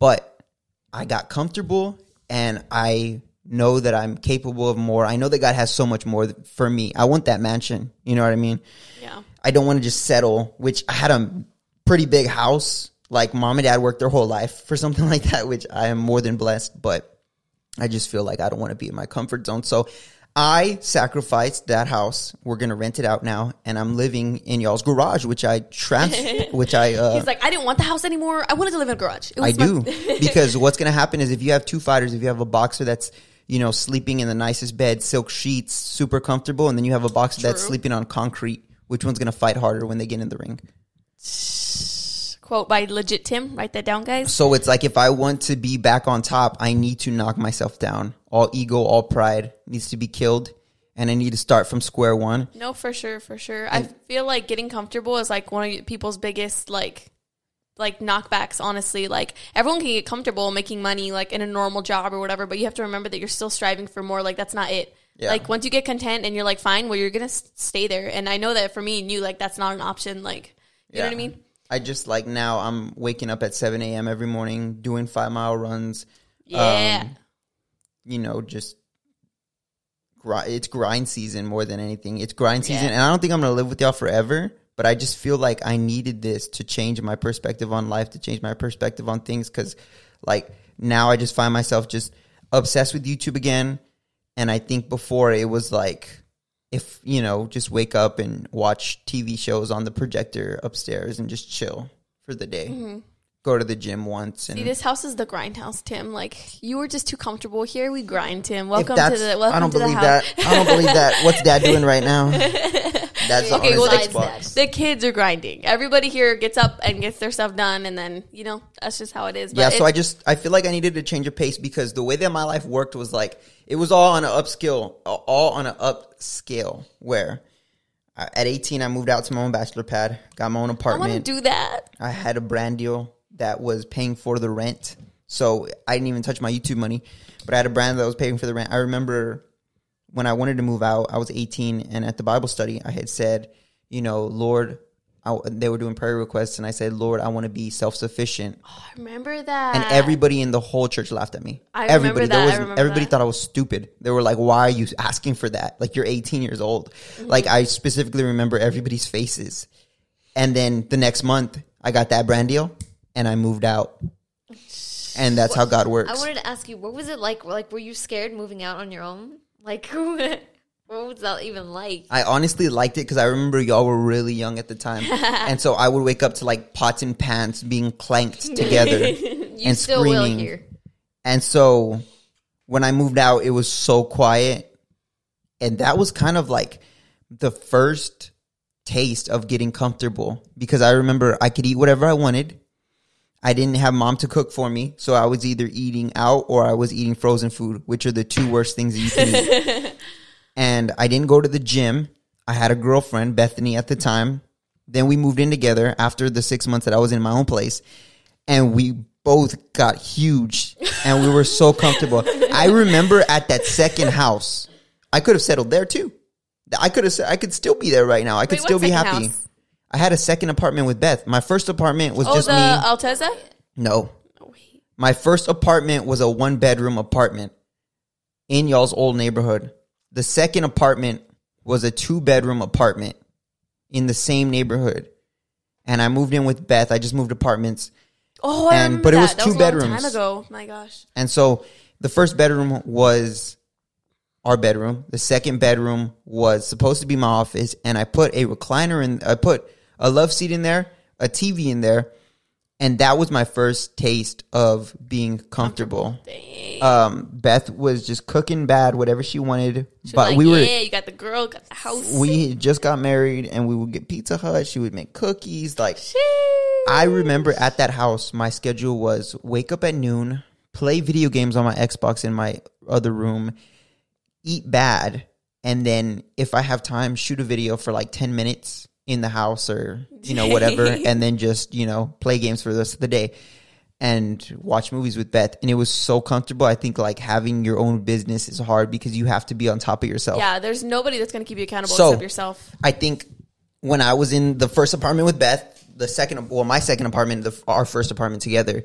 But I got comfortable and I know that I'm capable of more. I know that God has so much more for me. I want that mansion. You know what I mean? Yeah. I don't want to just settle, which I had a pretty big house. Like mom and dad worked their whole life for something like that, which I am more than blessed, but I just feel like I don't want to be in my comfort zone. So I sacrificed that house. We're gonna rent it out now, and I'm living in y'all's garage, which I trans, which I uh, He's like, I didn't want the house anymore. I wanted to live in a garage. It I my- do because what's gonna happen is if you have two fighters, if you have a boxer that's you know sleeping in the nicest bed, silk sheets, super comfortable, and then you have a boxer that's sleeping on concrete, which one's gonna fight harder when they get in the ring? Quote by legit Tim. Write that down, guys. So it's like if I want to be back on top, I need to knock myself down. All ego, all pride needs to be killed, and I need to start from square one. No, for sure, for sure. I feel like getting comfortable is like one of people's biggest like like knockbacks honestly like everyone can get comfortable making money like in a normal job or whatever but you have to remember that you're still striving for more like that's not it Yeah. like once you get content and you're like fine well you're gonna stay there and i know that for me and you like that's not an option like you know what i mean I just like now I'm waking up at 7 a.m. every morning, doing five mile runs. yeah Um, you know, just it's grind season more than anything. It's grind season, Yeah. and I don't think I'm gonna live with y'all forever. But I just feel like I needed this to change my perspective on life, to change my perspective on things. Because, like now, I just find myself just obsessed with YouTube again. And I think before it was like, if you know, just wake up and watch TV shows on the projector upstairs and just chill for the day. Mm-hmm. Go to the gym once and See, this house is the grind house, Tim. Like you were just too comfortable here. We grind, Tim. If Welcome to the welcome I don't to the believe house. that. I don't believe that. What's dad doing right now? That's Okay, on well, his Xbox. The kids are grinding. Everybody here gets up and gets their stuff done, and then you know that's just how it is. But Yeah, so I just I feel like I needed to change of pace because the way that my life worked was like it was all on an upskill, all on an upscale. Where at 18 I moved out to my own bachelor pad, got my own apartment. I want to apartment. do that. I had a brand deal that was paying for the rent. So I didn't even touch my YouTube money, but I had a brand that was paying for the rent. I remember when I wanted to move out, I was 18, and at the Bible study, I had said, you know, Lord, I, they were doing prayer requests, and I said, Lord, I want to be self sufficient. I remember that. And everybody in the whole church laughed at me. I remember everybody, that. There was, remember everybody that. thought I was stupid. They were like, "Why are you asking for that? Like you're 18 years old." Mm-hmm. Like I specifically remember everybody's faces. And then the next month, I got that brand deal, and I moved out. And that's how God works. I wanted to ask you, what was it like? Like, were you scared moving out on your own? Like, what was that even like? I honestly liked it because I remember y'all were really young at the time, and so I would wake up to like pots and pans being clanked together You and still will screaming. here. And so when I moved out, it was so quiet. And that was kind of like the first taste of getting comfortable because I remember I could eat whatever I wanted. I didn't have mom to cook for me. So I was either eating out or I was eating frozen food, which are the two worst things that you can eat. and I didn't go to the gym. I had a girlfriend, Bethany, at the time. Then we moved in together after the six months that I was in my own place and we both got huge and we were so comfortable. I remember at that second house, I could have settled there too. I could have I could still be there right now. I could Wait, still be happy. house? I had a second apartment with Beth. My first apartment was Oh, just the me. Alteza. no. Oh, wait. My first apartment was a one bedroom apartment in y'all's old neighborhood. The second apartment was a two bedroom apartment in the same neighborhood. And I moved in with Beth. I just moved apartments. Oh, I And- but it that. was That two was a long bedrooms. Time ago. My gosh. And so the first bedroom was our bedroom. The second bedroom was supposed to be my office. And I put a recliner in, I put a love seat in there, a TV in there. And that was my first taste of being comfortable. Dang. Um, Beth was just cooking bad, whatever she wanted. She but like, we were, yeah, you got the girl, got the house. we had just got married and we would get Pizza Hut. She would make cookies. Like, Sheesh. I remember at that house, my schedule was wake up at noon, play video games on my Xbox in my other room, eat bad, and then if I have time, shoot a video for like 10 minutes in the house or, you know, whatever, and then just, you know, play games for the rest of the day and watch movies with Beth. And it was so comfortable. I think like having your own business is hard because you have to be on top of yourself. Yeah, there's nobody that's going to keep you accountable So- except yourself. I think when I was in the first apartment with Beth, the second, well, my second apartment, the, our first apartment together,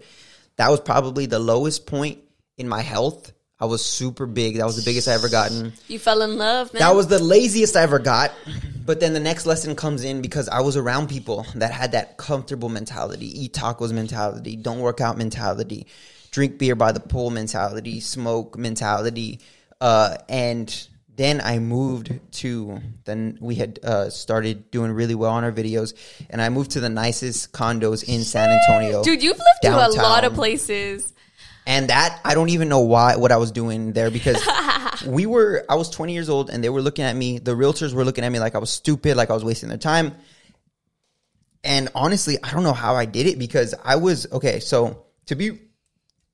that was probably the lowest point in my health. I was super big. That was the biggest I ever gotten. You fell in love, man. That was the laziest I ever got. But then the next lesson comes in because I was around people that had that comfortable mentality, eat tacos mentality, don't work out mentality, drink beer by the pool mentality, smoke mentality. Uh, and then I moved to then we had uh, started doing really well on our videos, and I moved to the nicest condos in San Antonio. Dude, you've lived to a lot of places. And that I don't even know why what I was doing there because we were I was 20 years old and they were looking at me. The realtors were looking at me like I was stupid, like I was wasting their time. And honestly, I don't know how I did it because I was okay. So to be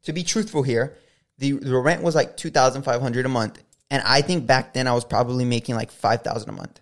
to be truthful here, the the rent was like 2,500 a month, and I think back then I was probably making like 5,000 a month.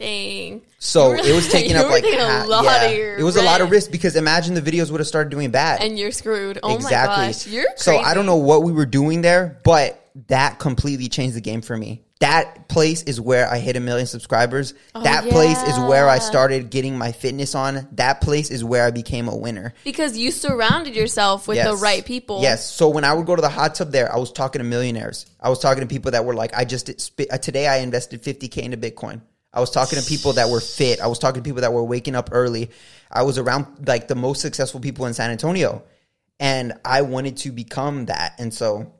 Dang. So were- it was taking up like taking a lot yeah. of your It was a lot of risk because imagine the videos would have started doing bad And you're screwed. Oh exactly. my gosh. You're crazy. So I don't know what we were doing there, but that completely changed the game for me. That place is where I hit a million subscribers. that place is where I Oh, started getting my fitness on. That place is where I became a winner. Because you surrounded yourself with the right people. Yes. So when I would go to the hot tub there, I was talking to millionaires. I was talking to people that were like, I just uh, today I invested 50k into Bitcoin. I was talking to people that were fit. I was talking to people that were waking up early. I was around like the most successful people in San Antonio, and I wanted to become that. And so,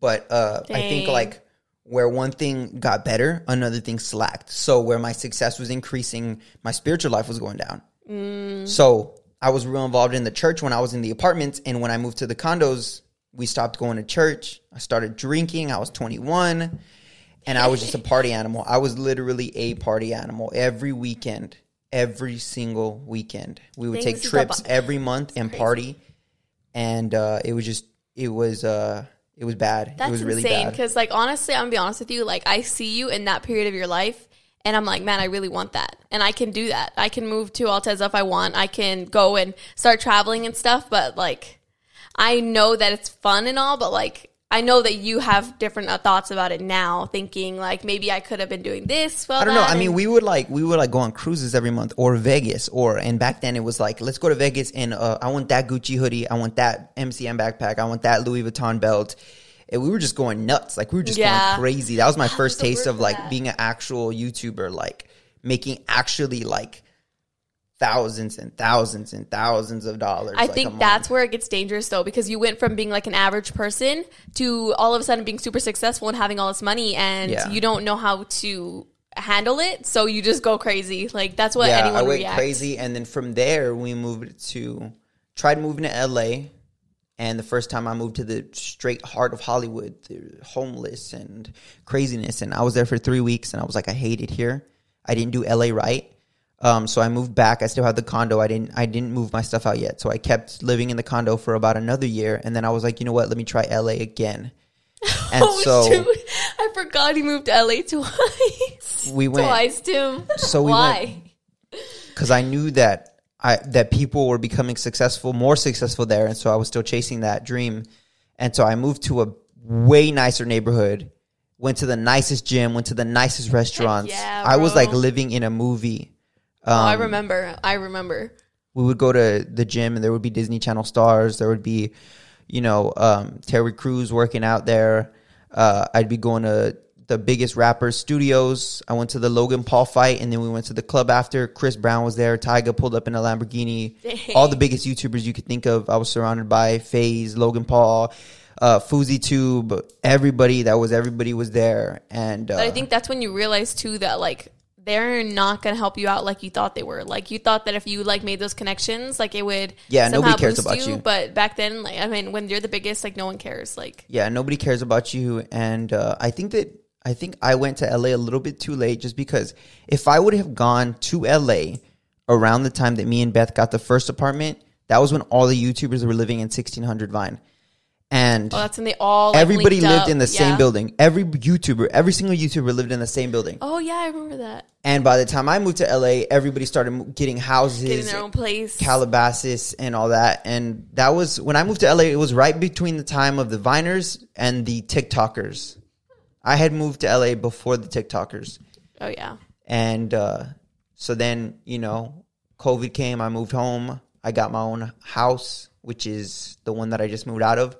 but uh, I think like where one thing got better, another thing slacked. So where my success was increasing, my spiritual life was going down. So I was real involved in the church when I was in the apartments, and when I moved to the condos, we stopped going to church. I started drinking. I was 21, and I was just a party animal. I was literally a party animal every weekend, every single weekend. We would Dang, take trips every month and party, and uh, it was just it was uh, it was bad. That's it was really insane. bad. Because, like, honestly, I'm gonna be honest with you. Like, I see you in that period of your life, and I'm like, man, I really want that, and I can do that. I can move to Alteza if I want. I can go and start traveling and stuff. But like, I know that it's fun and all, but like. I know that you have different uh, thoughts about it now, thinking like maybe I could have been doing this. Well, I don't know. I mean, we would like we would like go on cruises every month or Vegas or and back then it was like let's go to Vegas and uh, I want that Gucci hoodie, I want that MCM backpack, I want that Louis Vuitton belt. And we were just going nuts. Like we were just Yeah. going crazy. That was my first taste of like that. being an actual YouTuber, like making actually like thousands and thousands and thousands of dollars. I like, think that's where it gets dangerous though, because you went from being like an average person to all of a sudden being super successful and having all this money, and Yeah. you don't know how to handle it, so you just go crazy. Like that's what yeah, anyone I went reacts. crazy, and then from there we moved to tried moving to LA, and the first time I moved to the straight heart of Hollywood, the homeless and craziness, and I was there for three weeks, and I was like, I hate it here. I didn't do LA right. Um, so I moved back. I still had the condo. I didn't. I didn't move my stuff out yet. So I kept living in the condo for about another year, and then I was like, you know what? Let me try LA again. And Oh so shoot! I forgot he moved to LA twice. we went. Twice, Tim. So we Why? because I knew that I that people were becoming successful, more successful there, and so I was still chasing that dream. And so I moved to a way nicer neighborhood, went to the nicest gym, went to the nicest restaurants. yeah, I was like living in a movie. Oh, I Um, remember. I remember. we would go to the gym and there would be Disney Channel stars. There would be, you know, um, Terry Crews working out there. Uh, I'd be going to the biggest rappers' studios. I went to the Logan Paul fight and then we went to the club after. Chris Brown was there. Tyga pulled up in a Lamborghini. Dang. All the biggest YouTubers you could think of. I was surrounded by FaZe, Logan Paul, uh, Tube. Everybody that was everybody was there. And uh, But I think that's when you realize too that like they're not gonna help you out like you thought they were. Like you thought that if you like made those connections, like it would Yeah, nobody cares about you. But back then, like I mean, when you're the biggest, like no one cares. Like yeah, nobody cares about you. And uh, I think that I think I went to LA a little bit too late, just because if I would have gone to LA around the time that me and Beth got the first apartment, that was when all the YouTubers were living in 1600 Vine, and oh, that's when they all like, everybody lived up. in the same building. Every YouTuber, every single YouTuber lived in the same building. Oh yeah, I remember that. And by the time I moved to LA, everybody started getting houses, Getting their own place. Calabasas and all that. And that was when I moved to LA, it was right between the time of the Viners and the TikTokers. I had moved to LA before the TikTokers. oh yeah. And uh, so then, you know, COVID came, I moved home. I got my own house, which is the one that I just moved out of.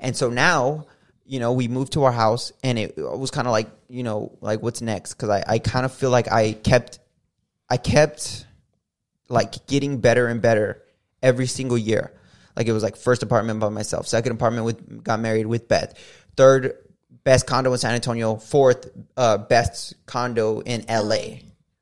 And so now, you know, we moved to our house and it was kind of like, you know, like what's next? Cause I, I kind of feel like I kept, I kept like getting better and better every single year. Like it was like first apartment by myself, second apartment with, got married with Beth, third best condo in San Antonio, fourth uh, best condo in LA.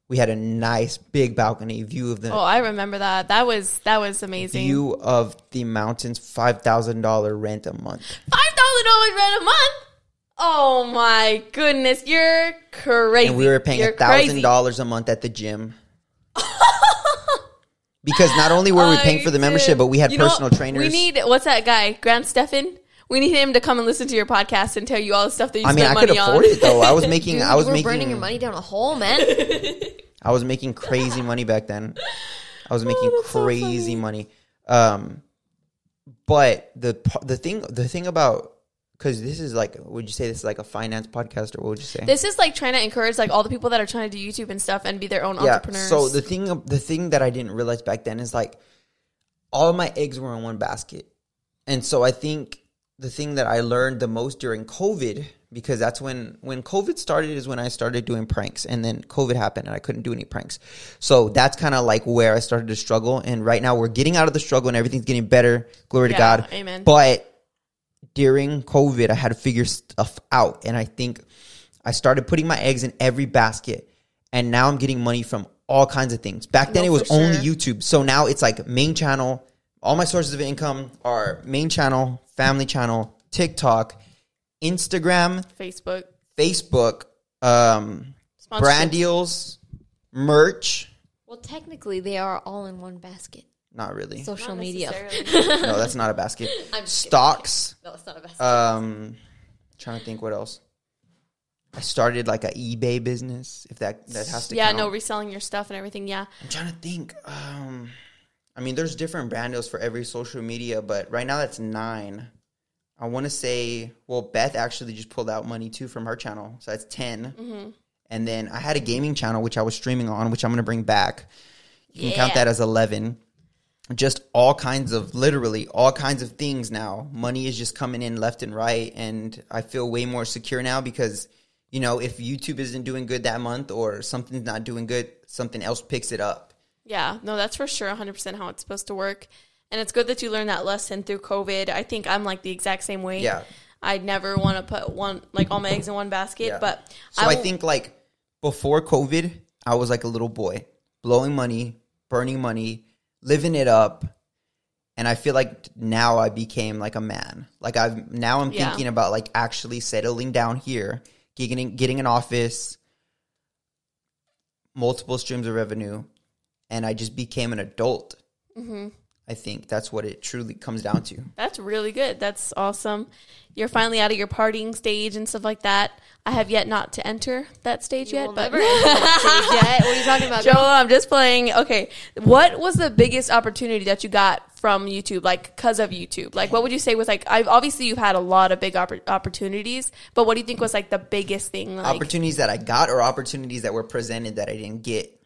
We had a nice big balcony view of the Oh, I remember that. That was that was amazing. view of the mountains, five thousand dollar rent a month. Five thousand dollars rent a month. Oh my goodness, you're crazy. and we were paying a thousand dollars a month at the gym. because not only were we paying for the membership, but we had You know, personal trainers. We need what's that guy, Graham Stephan? We need him to come and listen to your podcast and tell you all the stuff that you I mean, I spend could money afford on. it though. I was making, Dude, I was you were making, burning your money down a hole, man. I was making crazy money back then. I was making Oh, that's so crazy funny. money. Um, but the the thing the thing about because this is like, would you say this is like a finance podcast or what would you say? This is like trying to encourage like all the people that are trying to do YouTube and stuff and be their own entrepreneurs. So the thing, the thing that I didn't realize back then is like, all of my eggs were in one basket, and so I think the thing that I learned the most during COVID, because that's when when COVID started, is when I started doing pranks, and then COVID happened, and I couldn't do any pranks. So that's kind of like where I started to struggle, and right now we're getting out of the struggle, and everything's getting better. Glory to God. amen. But during COVID, I had to figure stuff out. And I think I started putting my eggs in every basket. And now I'm getting money from all kinds of things. Back then, No, it was only sure. YouTube. So now it's like main channel. All my sources of income are main channel, family channel, TikTok, Instagram, Facebook. Facebook, um, brand deals, merch. well, technically, they are all in one basket. Not really. Social Not media. no, that's not a basket. I'm just kidding. Stocks. No, it's not a basket. Um, trying to think what else. I started like a eBay business. If that that has to yeah, count. no, reselling your stuff and everything. Yeah. I'm trying to think. Um, I mean, there's different brand deals for every social media, but right now that's nine. I want to say, well, Beth actually just pulled out money too from her channel, so that's 10 Mm-hmm. And then I had a gaming channel which I was streaming on, which I'm gonna bring back. You can count that as eleven. Just all kinds of, literally all kinds of things now. Money is just coming in left and right, and I feel way more secure now because you know if YouTube isn't doing good that month or something's not doing good, something else picks it up. Yeah, no, that's for sure 100% how it's supposed to work. And it's good that you learned that lesson through COVID. I think I'm like the exact same way. Yeah. I'd never want to put one, like all my eggs in one basket, Yeah. but So I, think like before COVID, I was like a little boy, blowing money, burning money, living it up. And I feel like now I became like a man. Like I've now I'm Yeah. thinking about like actually settling down here, getting getting an office, multiple streams of revenue, and I just became an adult. Mm-hmm. I think that's what it truly comes down to. That's really good. That's awesome. You're finally out of your partying stage and stuff like that. I have yet not to enter that stage You yet, will but never enter that stage yet. What are you talking about? Joel, girl? I'm just playing. Okay, what was the biggest opportunity that you got from YouTube, like because of YouTube? Like, what would you say was like? I've obviously you've had a lot of big oppor- opportunities, but what do you think was like the biggest thing? Like, opportunities that I got or opportunities that were presented that I didn't get.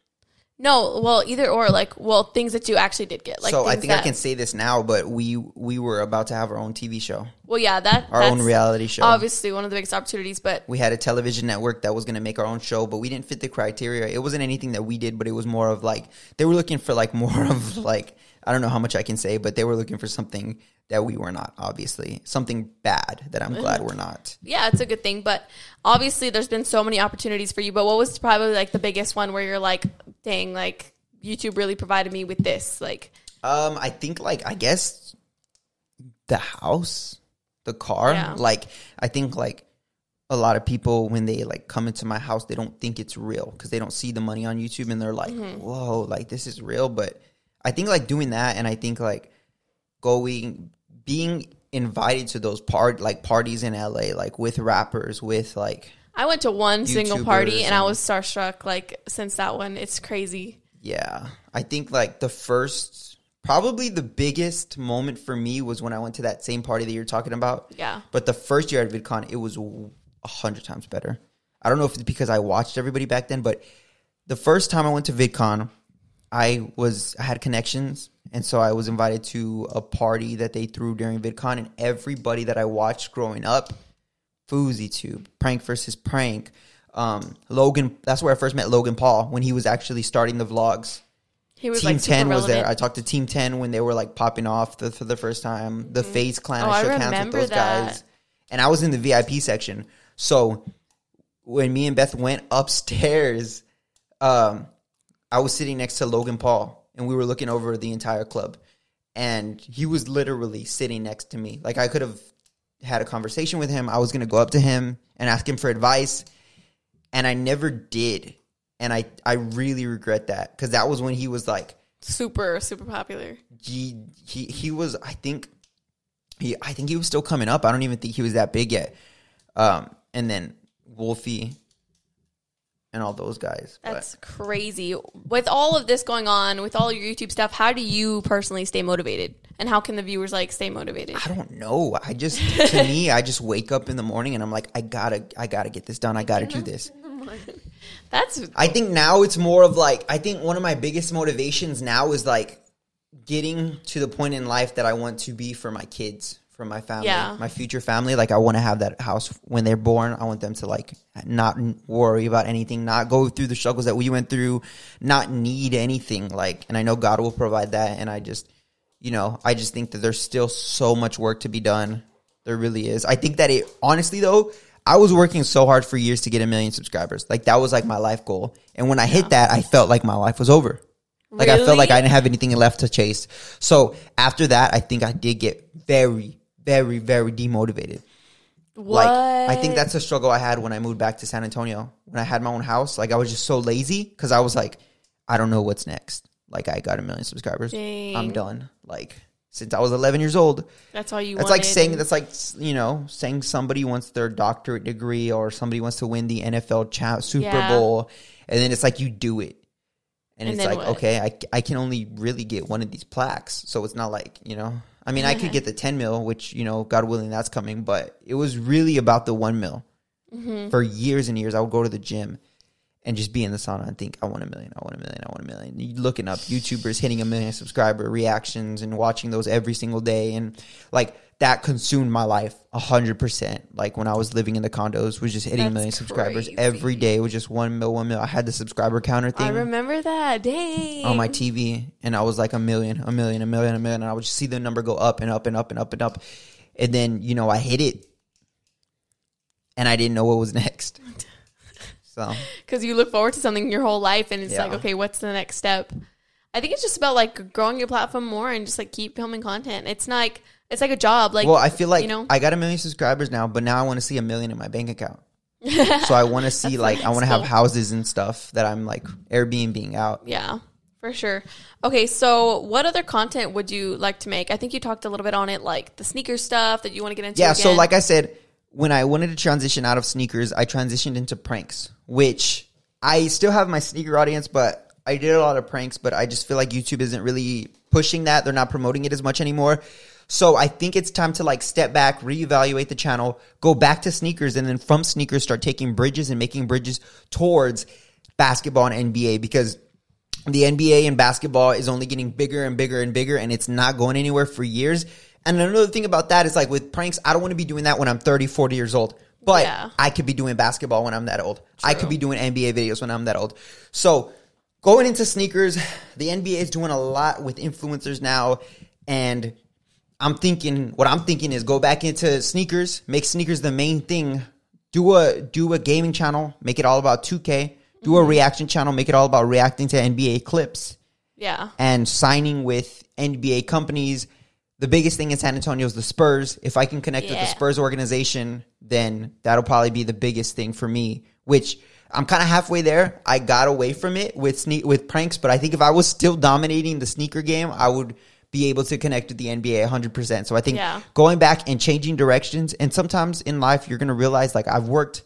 No, well, either or. Like, well, things that you actually did get. Like, so I think I can say this now, but we we were about to have our own TV show, Well, yeah, that our own reality show. Obviously, one of the biggest opportunities, but We had a television network that was going to make our own show, but we didn't fit the criteria. It wasn't anything that we did, but it was more of like they were looking for like more of like I don't know how much I can say, but they were looking for something that we were not. Obviously, something bad that I'm glad we're not. yeah, it's a good thing. But obviously, there's been so many opportunities for you. But what was probably like the biggest one where you're like, dang, like YouTube really provided me with this? Like, Um, I think like I guess the house, the car. Yeah. Like I think like a lot of people when they like come into my house, they don't think it's real because they don't see the money on YouTube and they're like, Mm-hmm. "Whoa, like this is real." But I think like doing that, and I think like going being invited to those part like parties in LA, like with rappers, with like I went to one single party and I was starstruck. Like, since that one, it's crazy. Yeah. I think like the first probably the biggest moment for me was when I went to that same party that you're talking about. Yeah. But the first year at VidCon, it was a hundred times better. I don't know if it's because I watched everybody back then, but the first time I went to VidCon, I was I had connections, and so I was invited to a party that they threw during VidCon, and everybody that I watched growing up Fousey Tube, Prank versus Prank. Um, Logan, that's where I first met Logan Paul when he was actually starting the vlogs. He was Team like 10 was there. I talked to Team 10 when they were like popping off the, for the first time. The FaZe Clan, Oh, I I shook hands with those that. guys. And I was in the VIP section. So when me and Beth went upstairs, um, I was sitting next to Logan Paul and we were looking over the entire club. And he was literally sitting next to me. Like I could have had a conversation with him. I was going to go up to him and ask him for advice. And I never did. And I, I really regret that because that was when he was like, super super popular. he he he was I think he I think he was still coming up. I don't even think he was that big yet. Um, and then Wolfie and all those guys. But That's crazy. With all of this going on, with all your YouTube stuff, how do you personally stay motivated? And how can the viewers like stay motivated? I don't know. I just to me, I just wake up in the morning and I'm like, I gotta I gotta get this done. I gotta do this. That's I think now it's more of like I think one of my biggest motivations now is like getting to the point in life that I want to be for my kids, for my family, Yeah. my future family. Like I want to have that house when they're born. I want them to like not worry about anything, not go through the struggles that we went through, not need anything. Like, and I know God will provide that. And I just, you know, I just think that there's still so much work to be done. There really is. I think that it honestly though, I was working so hard for years to get a million subscribers. Like that was like my life goal. And when I hit that, I felt like my life was over. Like I felt like I didn't have anything left to chase. So after that, I think I did get very, very, very demotivated. what? Like I think that's a struggle I had when I moved back to San Antonio. When I had my own house, like I was just so lazy because I was like, I don't know what's next. Like I got a million subscribers, I'm done. Like since I was 11 years old, that's all you. that's like saying that's like you know saying somebody wants their doctorate degree or somebody wants to win the NFL cha- Super Yeah. Bowl, and then it's like you do it, and, And it's like what? okay, I, I can only really get one of these plaques, so it's not like you know. I mean, I could get the 10 mil, which you know, God willing, that's coming, but it was really about the one mil. Mm-hmm. For years and years, I would go to the gym and just be in the sauna and think, I want a million, I want a million, I want a million. You looking up YouTubers hitting a million subscriber reactions and watching those every single day. And like that consumed my life a hundred percent. Like when I was living in the condos was just hitting a million subscribers crazy. every day. Was just one mil, one mil. I had the subscriber counter thing I remember that. Dang. on my TV and I was like a million, a million, a million, a million. And I would just see the number go up and up and up and up and up. And then, you know, I hit it and I didn't know what was next. So because you look forward to something your whole life and it's Yeah. like okay what's the next step i think it's just about like growing your platform more and just like keep filming content it's not like it's like a job like well, I feel like you know? I got a million subscribers now, but now I want to see a million in my bank account. so I want to see like I want to have houses and stuff that I'm like Airbnb out. yeah for sure okay so what other content would you like to make i think you talked a little bit on it like the sneaker stuff that you want to get into Yeah, so like I said, when I wanted to transition out of sneakers, I transitioned into pranks, which I still have my sneaker audience, but I did a lot of pranks, but I just feel like YouTube isn't really pushing that. They're not promoting it as much anymore. So I think it's time to like step back, reevaluate the channel, go back to sneakers, and then from sneakers start taking bridges and making bridges towards basketball and NBA because the NBA and basketball is only getting bigger and bigger and bigger and it's not going anywhere for years. And another thing about that is like with pranks, I don't want to be doing that when I'm 30, 40 years old. But Yeah. I could be doing basketball when I'm that old. I could be doing NBA videos when I'm that old. So going into sneakers, the NBA is doing a lot with influencers now. And I'm thinking, what I'm thinking is go back into sneakers, make sneakers the main thing. Do a do a gaming channel, make it all about 2K. Do a mm-hmm. reaction channel, make it all about reacting to NBA clips yeah and signing with NBA companies. The biggest thing in San Antonio is the Spurs. If I can connect with the Spurs organization, then that'll probably be the biggest thing for me. Which I'm kind of halfway there. I got away from it with sne- with pranks, but I think if I was still dominating the sneaker game, I would be able to connect with the NBA 100%. So I think Yeah. going back and changing directions, and sometimes in life you're gonna realize like I've worked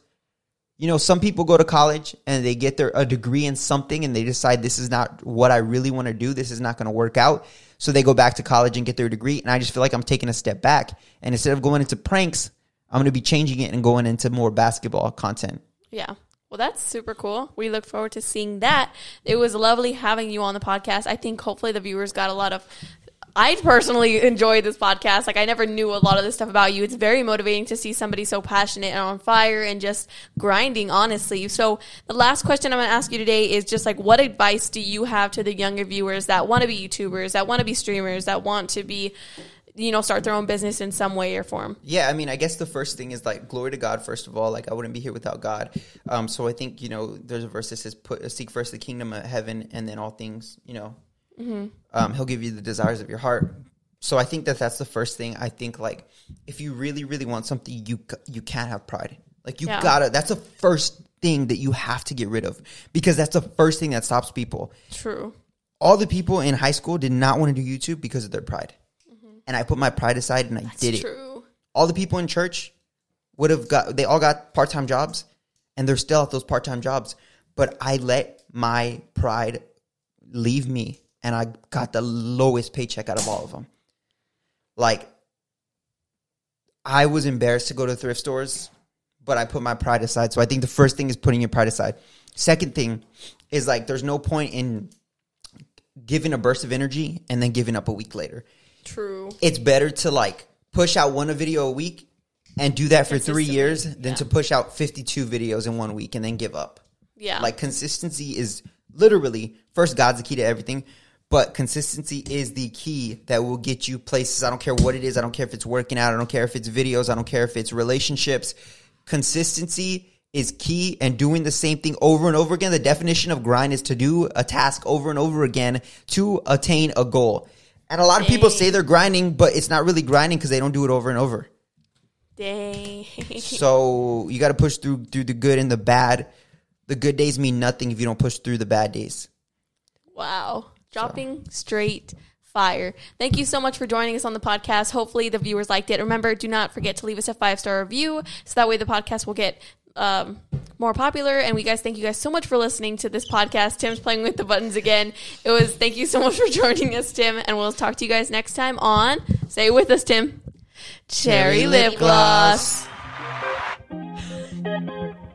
you know, some people go to college and they get their a degree in something and they decide this is not what I really want to do. This is not going to work out. So they go back to college and get their degree. And I just feel like I'm taking a step back. And instead of going into pranks, I'm going to be changing it and going into more basketball content. Yeah. Well, that's super cool. We look forward to seeing that. It was lovely having you on the podcast. I think hopefully the viewers got a lot of I personally enjoy this podcast. Like I never knew a lot of this stuff about you. It's very motivating to see somebody so passionate and on fire and just grinding honestly. So the last question I'm going to ask you today is just like what advice do you have to the younger viewers that want to be YouTubers, that want to be streamers, that want to be you know start their own business in some way or form? Yeah, I mean, I guess the first thing is like glory to God. First of all, like I wouldn't be here without God. Um, so I think you know there's a verse that says, "Put seek first the kingdom of heaven, and then all things you know um, he'll give you the desires of your heart. So I think that that's the first thing. I think like if you really, really want something, you you can't have pride. Like you Yeah. gotta. That's the first thing that you have to get rid of because that's the first thing that stops people. True. All the people in high school did not want to do YouTube because of their pride, and I put my pride aside and I did it. True. All the people in church would have got. They all got part time jobs, and they're still at those part time jobs. But I let my pride leave me and I got the lowest paycheck out of all of them. Like, I was embarrassed to go to thrift stores, but I put my pride aside. So I think the first thing is putting your pride aside. Second thing is like, there's no point in giving a burst of energy and then giving up a week later. True. It's better to like push out one video a week and do that for three years than yeah. to push out 52 videos in one week and then give up. Yeah. Like consistency is literally first God's the key to everything, but consistency is the key that will get you places. I don't care what it is. I don't care if it's working out. I don't care if it's videos. I don't care if it's relationships. Consistency is key and doing the same thing over and over again. The definition of grind is to do a task over and over again to attain a goal. And a lot of people say they're grinding, but it's not really grinding because they don't do it over and over. Dang. So you got to push through through the good and the bad. The good days mean nothing if you don't push through the bad days. Wow. Dropping straight fire. Thank you so much for joining us on the podcast. Hopefully the viewers liked it. Remember, do not forget to leave us a five star review so that way the podcast will get um, more popular. And we guys, thank you guys so much for listening to this podcast. Tim's playing with the buttons again. It was thank you so much for joining us, Tim. And we'll talk to you guys next time on Say it with us, Tim. Cherry, Cherry lip lip gloss. gloss.